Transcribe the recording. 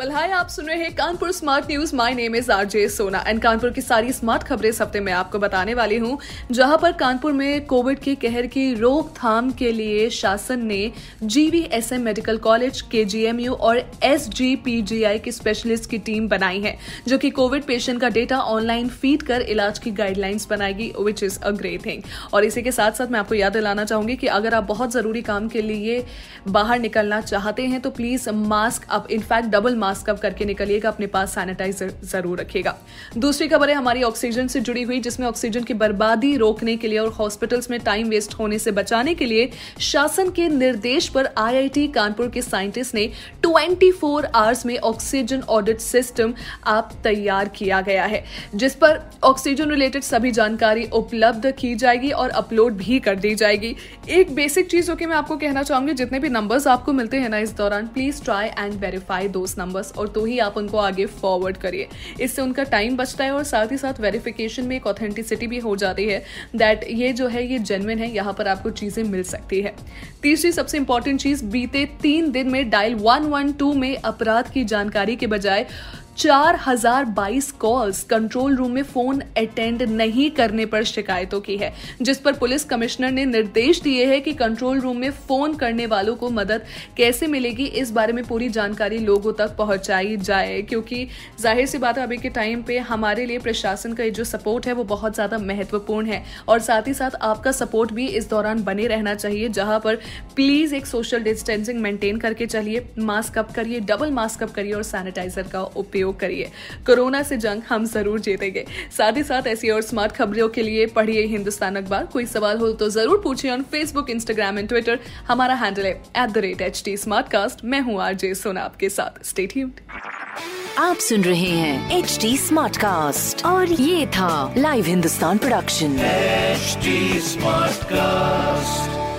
well hi आप सुन रहे हैं Kanpur smart news my name is RJ Sona and Kanpur की सारी स्मार्ट खबरें इस हफ़्ते में आपको बताने वाली हूँ। जहाँ पर कानपुर में कोविड के कहर की रोकथाम के लिए शासन ने जीवीएसएम मेडिकल कॉलेज केजीएमयू और एसजीपीजीआई की स्पेशलिस्ट की टीम बनाई है, जो कि कोविड पेशेंट का डेटा ऑनलाइन फ़ीड कर इलाज की गाइडलाइंस बनाएगी which is a great thing और इसी के साथ साथ मैं आपको याद दिलाना चाहूँगी कि अगर आप बहुत ज़रूरी काम के लिए बाहर निकलना चाहते हैं तो प्लीज़ मास्क अब in fact double mask mask up करके निकलिएगा, अपने पास सैनिटाइजर ज़रूर रखिएगा। दूसरी खबर है हमारी ऑक्सीजन से जुड़ी हुई, जिसमें ऑक्सीजन की बर्बादी रोकने के लिए और हॉस्पिटल्स में टाइम वेस्ट होने से बचाने के लिए शासन के निर्देश पर आईआईटी कानपुर के साइंटिस्ट ने 24 आवर्स में ऑक्सीजन ऑडिट सिस्टम आप तैयार किया गया है, जिस पर ऑक्सीजन रिलेटेड सभी जानकारी उपलब्ध की जाएगी और अपलोड भी कर दी जाएगी। एक बेसिक चीज़ जो कि मैं आपको कहना चाहूँगी, जितने भी नंबर्स आपको मिलते हैं ना इस दौरान प्लीज़ ट्राई एंड वेरीफाई दोस्त नंबर बस और तो ही आप उनको आगे फॉरवर्ड करिए। इससे उनका टाइम बचता है और साथ ही साथ वेरिफिकेशन में एक ऑथेंटिसिटी भी हो जाती है दैट ये जो है, ये जेनविन है, यहाँ पर आपको चीज़ें मिल सकती है। तीसरी सबसे इंपॉर्टेंट चीज़, बीते तीन दिन में डायल वन में अपराध की जानकारी के बजाय चार हज़ार बाईस कॉल्स कंट्रोल रूम में फ़ोन अटेंड नहीं करने पर शिकायतों की है, जिस पर पुलिस कमिश्नर ने निर्देश दिए हैं कि कंट्रोल रूम में फ़ोन करने वालों को मदद कैसे मिलेगी, इस बारे में पूरी जानकारी लोगों तक पहुंचाई जाए, क्योंकि ज़ाहिर सी बात है अभी के टाइम पे हमारे लिए प्रशासन का जो सपोर्ट है वो बहुत ज़्यादा महत्वपूर्ण है, और साथ ही साथ आपका सपोर्ट भी इस दौरान बने रहना चाहिए, जहाँ पर प्लीज़ एक सोशल डिस्टेंसिंग मेंटेन करके चलिए मास्क अप करिए डबल मास्क अप करिए और सैनिटाइजर का उपयोग उपयोग करिए। कोरोना से जंग हम ज़रूर जीतेंगे। साथ ही साथ ऐसी और स्मार्ट खबरों के लिए पढ़िए हिंदुस्तान अखबार। कोई सवाल हो तो ज़रूर पूछिए on Facebook Instagram and Twitter हमारा हैंडल है at the rate H T मैं हूँ आरजे सोना आपके साथ। स्टे आप सुन रहे हैं एच टी और ये था live Hindustan production HD Smartcast.